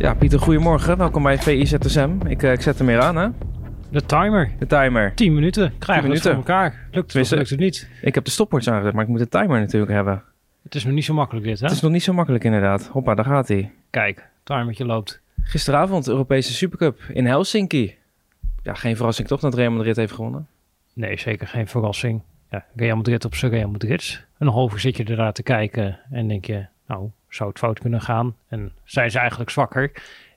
Ja, Pieter, goedemorgen. Welkom bij VIZSM. Ik, eh, ik zet hem weer aan, hè? De timer. De timer. 10 minuten. Krijgen we het voor elkaar. Lukt het lukt het niet? Ik heb de stopwatch aangezet, maar ik moet de timer natuurlijk hebben. Het is nog niet zo makkelijk dit, hè? Het is nog niet zo makkelijk inderdaad. Hoppa, daar gaat hij. Kijk, timertje loopt. Gisteravond Europese Supercup in Helsinki. Ja, geen verrassing toch dat Real Madrid heeft gewonnen? Nee, zeker geen verrassing. Ja, Real Madrid op zijn Real Madrid. Een half uur zit je ernaar te kijken en denk je, nou, zou het fout kunnen gaan? En zijn ze eigenlijk zwakker?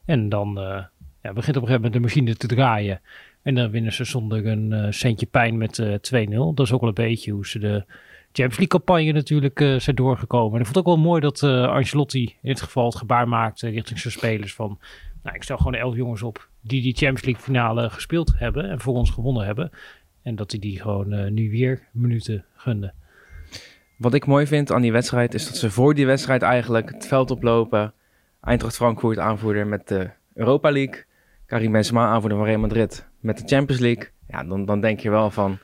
En dan eh, ja, begint op een gegeven moment de machine te draaien. En dan winnen ze zonder een eh, centje pijn met eh 2-0. Dat is ook wel een beetje hoe ze de Champions League campagne natuurlijk eh, zijn doorgekomen. En ik vond het ook wel mooi dat eh Ancelotti in dit geval het gebaar maakte richting zijn spelers van... Nou, ik stel gewoon elf jongens op die die Champions League finale gespeeld hebben en voor ons gewonnen hebben. En dat hij die gewoon eh, nu weer minuten gunde. Wat ik mooi vind aan die wedstrijd is dat ze voor die wedstrijd eigenlijk het veld oplopen. Eintracht Frankfurt aanvoerder met de Europa League. Karim Benzema aanvoerder van Real Madrid met de Champions League. Ja, dan, dan denk je wel van,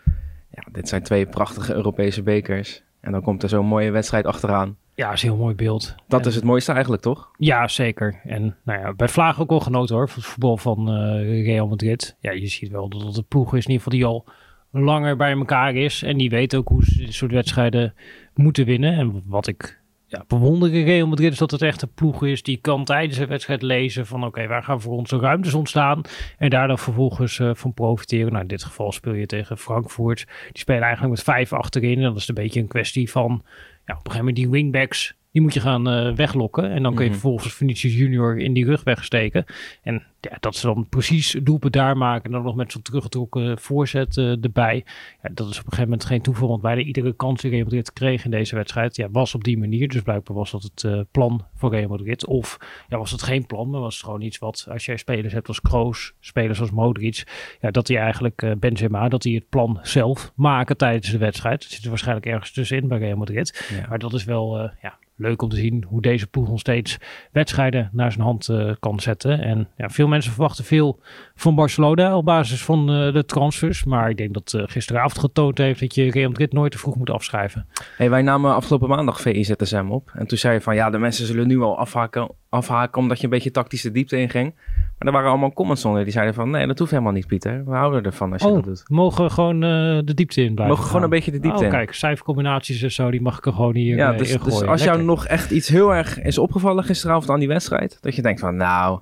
ja, dit zijn twee prachtige Europese bekers. En dan komt er zo'n mooie wedstrijd achteraan. Ja, is een heel mooi beeld. Dat En- is het mooiste eigenlijk, toch? Ja, zeker. En nou ja, bij Vlaag ook wel genoten hoor, van het voetbal van eh, Real Madrid. Ja, je ziet wel dat het een ploeg is in ieder geval die al langer bij elkaar is. En die weet ook hoe ze dit soort wedstrijden moeten winnen. En wat ik ja, bewonder in Real Madrid is dat het echt een ploeg is die kan tijdens een wedstrijd lezen van oké, waar gaan voor ons ruimtes ontstaan. En daar dan vervolgens eh, van profiteren. Nou, in dit geval speel je tegen Frankfurt. Die spelen eigenlijk met vijf achterin. En dat is een beetje een kwestie van ja, op een gegeven moment die wingbacks. Die moet je gaan eh, weglokken. En dan kun je Mhm. vervolgens Vinicius Junior in die rug wegsteken. En ja, dat ze dan precies doelpunt daar maken. En dan nog met zo'n teruggetrokken voorzet eh, erbij. Ja, dat is op een gegeven moment geen toeval. Want bijna iedere kans die Real Madrid kreeg in deze wedstrijd. Ja, was op die manier. Dus blijkbaar was dat het eh, plan voor Real Madrid. Of ja, was het geen plan. Maar was het gewoon iets wat als jij spelers hebt als Kroos. Spelers als Modric. Ja, dat die eigenlijk Benzema. Dat die het plan zelf maken tijdens de wedstrijd. Dat zit er waarschijnlijk ergens tussenin bij Real Madrid. Ja. Maar dat is wel ja, leuk om te zien hoe deze ploeg nog steeds wedstrijden naar zijn hand eh, kan zetten. En ja, veel mensen verwachten veel van Barcelona op basis van eh, de transfers. Maar ik denk dat eh, gisteravond getoond heeft dat je Real Madrid nooit te vroeg moet afschrijven. Wij namen afgelopen maandag VIZSM op. En toen zei je van ja, de mensen zullen nu al afhaken, afhaken omdat je een beetje tactisch de diepte inging. Maar er waren allemaal comments onder die zeiden van nee, dat hoeft helemaal niet Pieter. We houden ervan als je Oh, dat doet. mogen we gewoon eh, de diepte in blijven mogen gewoon een beetje de diepte oh, in. kijk, cijfercombinaties en zo, die mag ik er gewoon hier Ja, eh, dus, dus als jou nog echt iets heel erg is opgevallen gisteravond aan die wedstrijd, dat je denkt van nou,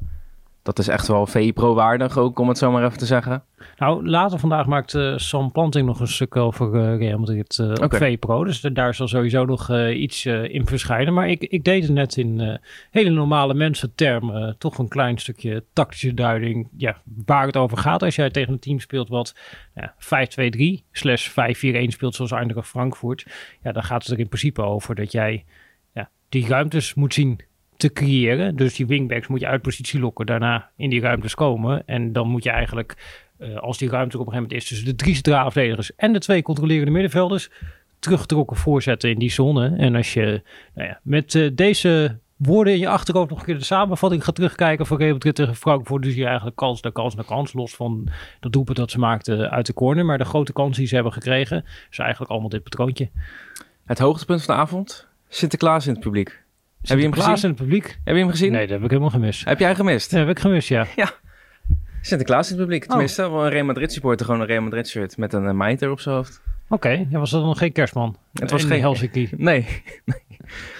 dat is echt wel VI Pro waardig ook, om het zo maar even te zeggen. Nou, later vandaag maakt eh, Sam Planting nog een stuk over eh, Real Madrid eh Oké. op VPRO. Dus daar zal sowieso nog iets in verschijnen. Maar ik, ik deed het net in hele normale mensentermen. toch een klein stukje tactische duiding. Ja, waar het over gaat als jij tegen een team speelt wat ja, 5-2-3 slash 5-4-1 speelt zoals Eindracht Frankfurt. Ja, dan gaat het er in principe over dat jij ja, die ruimtes moet zien te creëren. Dus die wingbacks moet je uit positie lokken, daarna in die ruimtes komen. En dan moet je eigenlijk, eh, als die ruimte op een gegeven moment is tussen de drie centrale verdedigers en de twee controlerende middenvelders, teruggetrokken voorzetten in die zone. En als je nou ja, met eh, deze woorden in je achterhoofd nog een keer de samenvatting gaat terugkijken van Real Madrid tegen Frankfurt, dus je eigenlijk kans na kans na kans, los van dat doelpunt dat ze maakten uit de corner. Maar de grote kansen die ze hebben gekregen, is eigenlijk allemaal dit patroontje. Het hoogtepunt van de avond, Sinterklaas in het publiek. Heb je hem Sinterklaas gezien? in het publiek? Heb je hem gezien? Nee, dat heb ik helemaal gemist. Heb jij gemist? Dat heb ik gemist, ja. Sinterklaas in het publiek. Oh. Tenminste, wel een Real Madrid supporter, gewoon een Real Madrid shirt met een uh, mijter op zijn hoofd. Oké, ja, was dat nog geen kerstman? Het was In geen Helsinki. Nee. nee.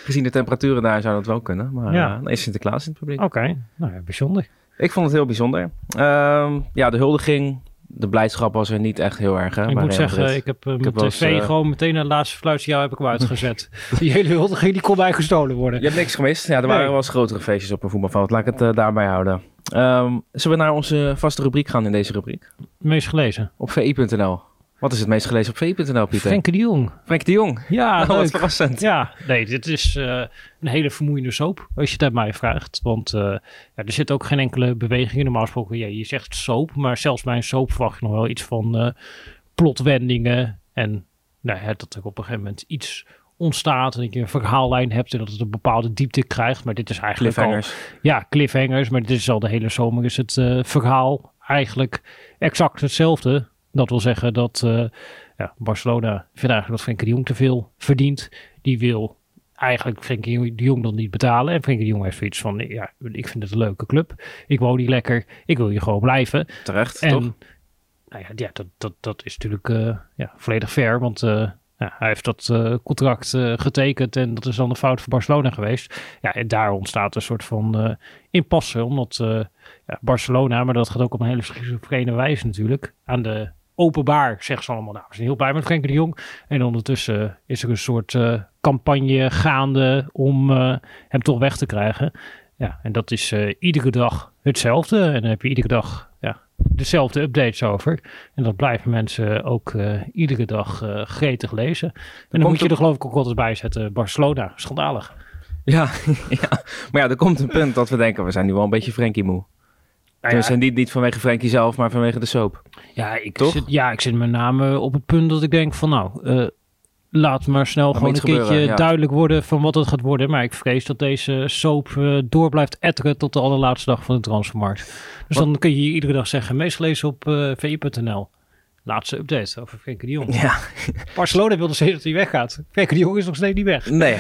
Gezien de temperaturen daar zou dat wel kunnen. Maar Ja. ja. nee, Sinterklaas in het publiek. Oké, nou ja, bijzonder. Ik vond het heel bijzonder. Ehm, ja, de huldiging. De blijdschap was er niet echt heel erg. Hè, ik bij moet zeggen, Madrid. ik heb uh, mijn tv eh, gewoon meteen naar de laatste fluitsignaal heb ik hem uitgezet. Die hele huldiging die kon mij gestolen worden. Je hebt niks gemist. Ja, er waren Nee. wel eens grotere feestjes op een voetbalveld. Laat ik het eh, daarbij houden. Ehm, zullen we naar onze vaste rubriek gaan in deze rubriek? Meest gelezen. Op vi.nl. Wat is het meest gelezen op VI.nl, Pieter? Frenkie de Jong. Frenkie de Jong. Ja, Nou, wat verrassend. Ja, nee, dit is eh, een hele vermoeiende soap, als je het aan mij vraagt. Want eh, ja, er zit ook geen enkele beweging in. Normaal gesproken, ja, je zegt soap, maar zelfs bij een soap verwacht je nog wel iets van eh, plotwendingen. En nou, dat er op een gegeven moment iets ontstaat en dat je een verhaallijn hebt en dat het een bepaalde diepte krijgt. Maar dit is eigenlijk al, Cliffhangers. ja, cliffhangers, maar dit is al de hele zomer is het verhaal eigenlijk exact hetzelfde. Dat wil zeggen dat eh, ja, Barcelona vindt eigenlijk dat Frenkie de Jong te veel verdient. Die wil eigenlijk Frenkie de Jong dan niet betalen. En Frenkie de Jong heeft zoiets van, ja, ik vind het een leuke club. Ik woon hier lekker. Ik wil hier gewoon blijven. Terecht, En toch? nou ja, ja dat, dat, dat is natuurlijk eh, ja, volledig fair. Want eh, ja, hij heeft dat contract getekend en dat is dan een fout voor Barcelona geweest. Ja, en daar ontstaat een soort van eh, impasse. Omdat ja, Barcelona, maar dat gaat ook op een hele schizofrene wijze natuurlijk, aan de openbaar zeggen ze allemaal, nou, we zijn heel blij met Frenkie de Jong. En ondertussen is er een soort eh, campagne gaande om eh, hem toch weg te krijgen. Ja, en dat is eh, iedere dag hetzelfde. En dan heb je iedere dag ja, dezelfde updates over. En dat blijven mensen ook eh, iedere dag eh, gretig lezen. En dan moet je er- er geloof ik ook altijd bij zetten. Barcelona, schandalig. Ja, ja, maar ja, er komt een punt dat we denken, we zijn nu wel een beetje Frenkie moe. Nou Dus niet, niet vanwege Frenkie zelf, maar vanwege de soap. ja, ik Toch? Zit, ja, ik zit met name op het punt dat ik denk van nou... eh, Laat maar snel Laat gewoon een keertje gebeuren, ja. duidelijk worden van wat het gaat worden. Maar ik vrees dat deze soap eh, door blijft etteren tot de allerlaatste dag van de transfermarkt. Dus Wat- dan kun je hier iedere dag zeggen, meest gelezen op eh vi.nl. Laatste update over Frenkie de Jong. Ja, Barcelona wil nog steeds dat hij weggaat. Frenkie de Jong is nog steeds niet weg. nee.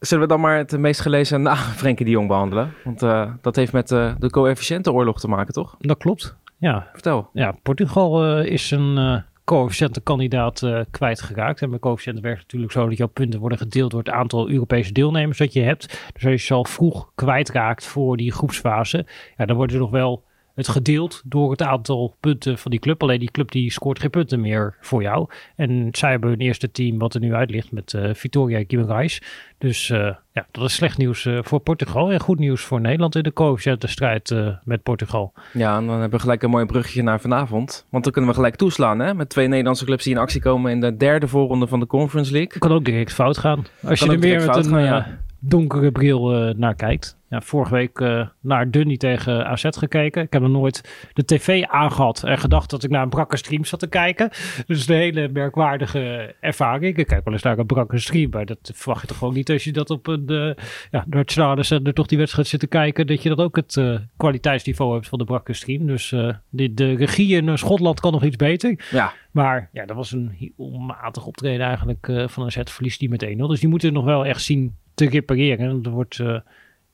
Zullen we dan maar het meest gelezen na Frenkie de Jong behandelen? Want eh, dat heeft met eh, de coëfficiëntenoorlog te maken, toch? Dat klopt. Ja, Vertel. ja Portugal eh, is een coëfficiëntenkandidaat kwijtgeraakt. En bij coëfficiënten werkt natuurlijk zo dat jouw punten worden gedeeld door het aantal Europese deelnemers dat je hebt. Dus als je ze al vroeg kwijtraakt voor die groepsfase, ja, dan wordt er nog wel het gedeeld door het aantal punten van die club. Alleen die club die scoort geen punten meer voor jou. En zij hebben hun eerste team wat er nu uit ligt met eh Vitoria Guimarães. Dus eh, ja, dat is slecht nieuws eh, voor Portugal en goed nieuws voor Nederland in de coëfficiëntenstrijd eh met Portugal. Ja, en dan hebben we gelijk een mooi bruggetje naar vanavond. Want dan kunnen we gelijk toeslaan, hè? Met twee Nederlandse clubs die in actie komen in de derde voorronde van de Conference League. kan ook direct fout gaan. Als Kan je er meer met een gaan, ja. Donkere bril eh, naar kijkt. Ja, vorige week eh, naar Dundee tegen AZ gekeken. Ik heb nog nooit de tv aangehad en gedacht dat ik naar een brakke stream zat te kijken. Dus een hele merkwaardige ervaring. Ik kijk wel eens naar een brakke stream, maar dat verwacht je toch gewoon niet als je dat op een uh, ja, nationale zender toch die wedstrijd zit te kijken. Dat je dat ook het uh, kwaliteitsniveau hebt van de brakke stream. Dus de, de regie in Schotland kan nog iets beter. Ja, Maar ja, dat was een onmatig optreden eigenlijk van een set verlies die met 1-0. Dus die moeten nog wel echt zien te repareren. Dat wordt uh,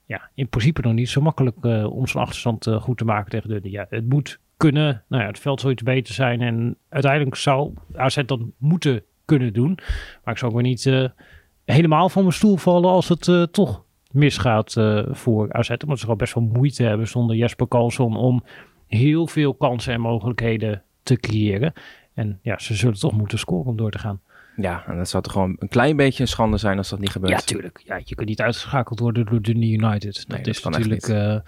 ja, in principe nog niet zo makkelijk uh, om zo'n achterstand uh, goed te maken tegen de. Ja, het moet kunnen. Nou ja, het veld zou iets beter zijn. En uiteindelijk zou AZ dat moeten kunnen doen. Maar ik zou ook niet helemaal van mijn stoel vallen als het toch misgaat voor AZ. Omdat ze gewoon best wel moeite hebben zonder Jesper Karlsson om heel veel kansen en mogelijkheden te creëren. En ja, ze zullen toch moeten scoren om door te gaan. Ja, en dat zou toch gewoon een klein beetje een schande zijn als dat niet gebeurt. Ja, tuurlijk. Ja, je kunt niet uitgeschakeld worden door Dundee United. Dat, Nee, dat is kan natuurlijk... niet. Uh,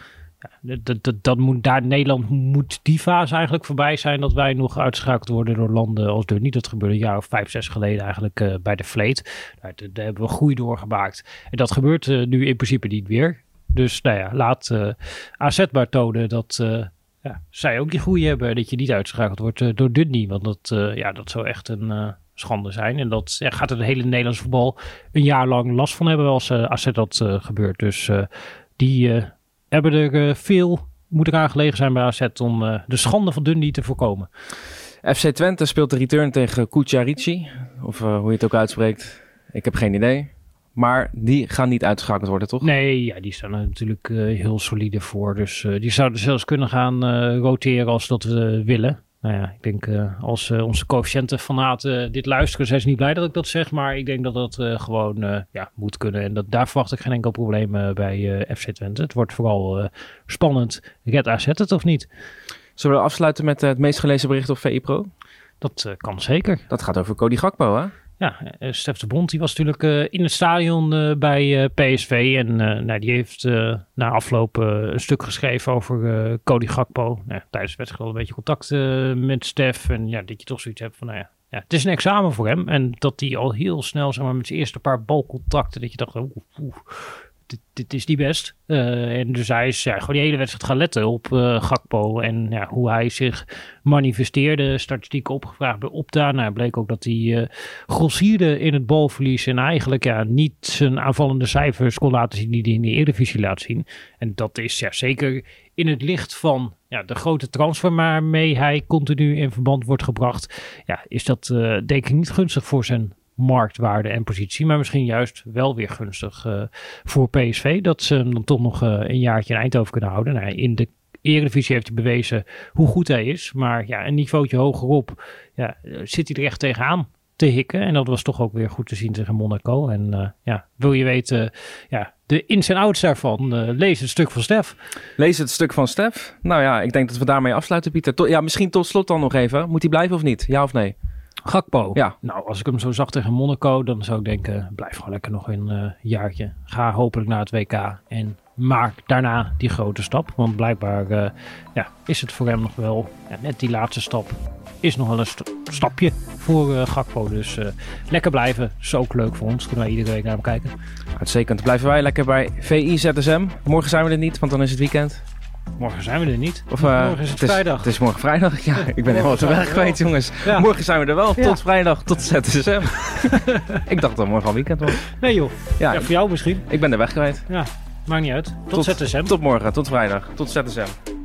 ja, dat, dat, dat moet, daar Nederland moet die fase eigenlijk voorbij zijn dat wij nog uitgeschakeld worden door landen als Dundee. Dat gebeurde een jaar of vijf, zes geleden eigenlijk uh, bij de Vleet. Daar, daar, hebben we groei doorgemaakt. En dat gebeurt uh, nu in principe niet meer. Dus nou ja, laat AZ maar tonen dat ja, zij ook die groei hebben. Dat je niet uitgeschakeld wordt door Dundee. Want dat, ja, dat zou echt een schande zijn. En dat ja, gaat het hele Nederlands voetbal een jaar lang last van hebben als uh, AZ dat uh, gebeurt. Dus uh, die hebben er veel, moet eraan gelegen zijn bij AZ om de schande van Dundee te voorkomen. FC Twente speelt de return tegen Kucharici, of hoe je het ook uitspreekt. Ik heb geen idee. Maar die gaan niet uitgeschakeld worden, toch? Nee, ja, die staan er natuurlijk heel solide voor. Dus die zouden zelfs kunnen gaan roteren als dat we willen. Nou ja, ik denk uh, als uh, onze coëfficiëntenfanaten uh, dit luisteren, zijn ze niet blij dat ik dat zeg. Maar ik denk dat dat uh, gewoon ja, moet kunnen. En dat, daar verwacht ik geen enkel probleem bij FC Twente. Het wordt vooral spannend. Red AZ het of niet? Zullen we afsluiten met het meest gelezen bericht op VI Pro? Dat kan zeker. Dat gaat over Cody Gakpo, hè? Ja, uh, Stef de Bond die was natuurlijk uh, in het stadion uh, bij PSV. En nou, die heeft na afloop een stuk geschreven over Cody Gakpo. Nou, tijdens de wedstrijd al een beetje contact met Stef. En ja, dat je toch zoiets hebt van, nou ja, ja, het is een examen voor hem. En dat hij al heel snel, zeg maar, met zijn eerste paar balcontacten, dat je dacht, oeh, oeh, dit, is niet best. Uh, en dus hij is ja, gewoon die hele wedstrijd gaan letten op uh, Gakpo en ja, hoe hij zich manifesteerde. Statistieken opgevraagd bij Opta. Nou, bleek ook dat hij uh, grossierde in het balverlies en eigenlijk ja, niet zijn aanvallende cijfers kon laten zien die hij in de Eredivisie laat zien. En dat is ja, zeker in het licht van ja, de grote transfer waarmee hij continu in verband wordt gebracht. Ja, is dat denk ik niet gunstig voor zijn marktwaarde en positie. Maar misschien juist wel weer gunstig uh, voor PSV. Dat ze hem dan toch nog uh, een jaartje in Eindhoven kunnen houden. Nou, in de Eredivisie heeft hij bewezen hoe goed hij is. Maar ja, een niveautje hogerop ja, zit hij er echt tegenaan te hikken. En dat was toch ook weer goed te zien tegen Monaco. En uh, ja, wil je weten ja, de ins en outs daarvan, lees het stuk van Stef. Lees het stuk van Stef. Nou ja, ik denk dat we daarmee afsluiten, Pieter. Ja, misschien tot slot dan nog even. Moet hij blijven of niet? Ja of nee? Gakpo. Ja. Nou, als ik hem zo zag tegen Monaco, dan zou ik denken, blijf gewoon lekker nog een uh, jaartje. Ga hopelijk naar het WK en maak daarna die grote stap. Want blijkbaar uh, ja, is het voor hem nog wel, ja, net die laatste stap, is nog wel een st stapje voor uh, Gakpo. Dus lekker blijven, is ook leuk voor ons. Kunnen wij iedere week naar hem kijken. Uitstekend. Blijven wij lekker bij VI ZSM. Morgen zijn we er niet, want dan is het weekend. Morgen zijn we er niet. Of, uh, morgen is het, het is, vrijdag. Het is morgen vrijdag. Ja, ik ben helemaal te weg kwijt, jongens. Ja. Morgen zijn we er wel. Ja. Tot vrijdag, tot ZSM. ik dacht dat morgen al weekend was. Nee joh. Ja, ja, voor jou misschien. Ik ben er weg kwijt. Ja, maakt niet uit. Tot, tot ZSM. Tot morgen, tot vrijdag, tot ZSM.